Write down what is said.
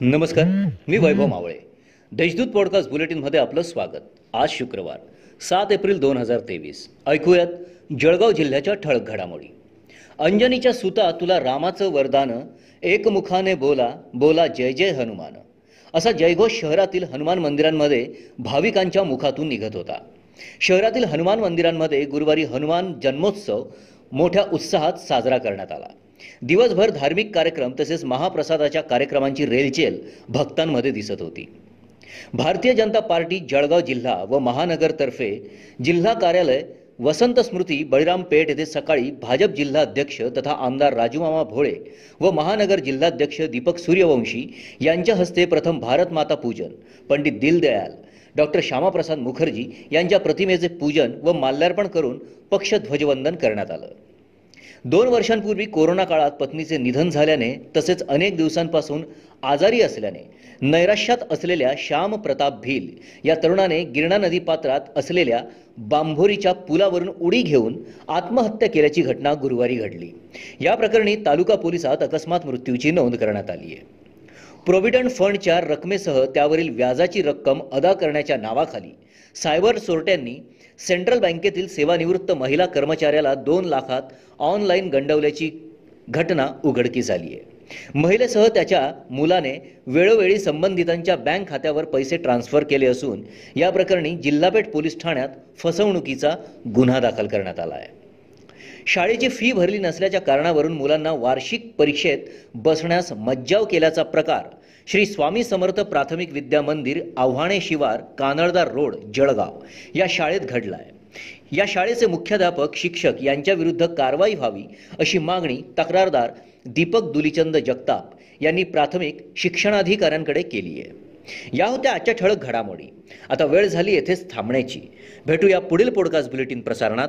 नमस्कार मी वैभव मावळे. देशदूत पॉडकास्ट बुलेटिनमध्ये आपलं स्वागत. आज शुक्रवार सात एप्रिल दोन हजार तेवीस. ऐकूयात जळगाव जिल्ह्याच्या ठळक घडामोडी. अंजनीच्या सुता तुला रामाचं वरदान एकमुखाने बोला बोला जय जय हनुमान. असा जयघोष शहरातील हनुमान मंदिरांमध्ये भाविकांच्या मुखातून निघत होता. शहरातील हनुमान मंदिरांमध्ये गुरुवारी हनुमान जन्मोत्सव मोठ्या उत्साहात साजरा करण्यात आला. दिवसभर धार्मिक कार्यक्रम तसेच महाप्रसादाच्या कार्यक्रमांची रेलचेल भक्तांमध्ये दिसत होती. भारतीय जनता पार्टी जळगाव जिल्हा व महानगरतर्फे जिल्हा कार्यालय वसंत स्मृती बळीराम पेठ येथे सकाळी भाजप जिल्हाध्यक्ष तथा आमदार राजूमामा भोळे व महानगर जिल्हाध्यक्ष दीपक सूर्यवंशी यांच्या हस्ते प्रथम भारत माता पूजन पंडित दीनदयाल डॉक्टर श्यामाप्रसाद मुखर्जी यांच्या प्रतिमेचे पूजन व माल्यार्पण करून पक्षध्वजवंदन करण्यात आलं. दोन वर्षांपूर्वी कोरोना काळात पत्नीचे निधन झाल्याने तसेच अनेक दिवसांपासून आजारी असल्याने नैराश्यात असलेल्या श्याम प्रताप भील या तरुणाने गिरणा नदी पात्रात असलेल्या बांभोरीच्या पुलावरून उडी घेऊन आत्महत्या केल्याची घटना गुरुवारी घडली. या प्रकरणी तालुका पोलिसात अकस्मात मृत्यूची नोंद करण्यात आली आहे. प्रोव्हिडंट फंडच्या रकमेसह त्यावरील व्याजाची रक्कम अदा करण्याच्या नावाखाली सायबर चोरट्यांनी सेंट्रल बँकेतील सेवानिवृत्त महिला कर्मचाऱ्याला दोन लाखात ऑनलाईन गंडवल्याची घटना उघडकीस झाली आहे. महिलेसह त्याच्या मुलाने वेळोवेळी संबंधितांच्या बँक खात्यावर पैसे ट्रान्स्फर केले असून या प्रकरणी जिल्हापेठ पोलीस ठाण्यात फसवणुकीचा गुन्हा दाखल करण्यात आला आहे. शाळेची फी भरली नसल्याच्या कारणावरून मुलांना वार्षिक परीक्षेत बसण्यास मज्जाव केल्याचा प्रकार. श्री स्वामी समर्थ प्राथमिक विद्या मंदिर आव्हाणे शिवार कानळदार रोड जळगाव या शाळेत घडला आहे या शाळेचे मुख्याध्यापक शिक्षक यांच्याविरुद्ध कारवाई व्हावी अशी मागणी तक्रारदार दीपक दुलीचंद जगताप यांनी प्राथमिक शिक्षणाधिकाऱ्यांकडे केली आहे. या होत्या आजच्या ठळक घडामोडी. आता वेळ झाली येथेच थांबण्याची. भेटूया पुढील पॉडकास्ट बुलेटिन प्रसारणात.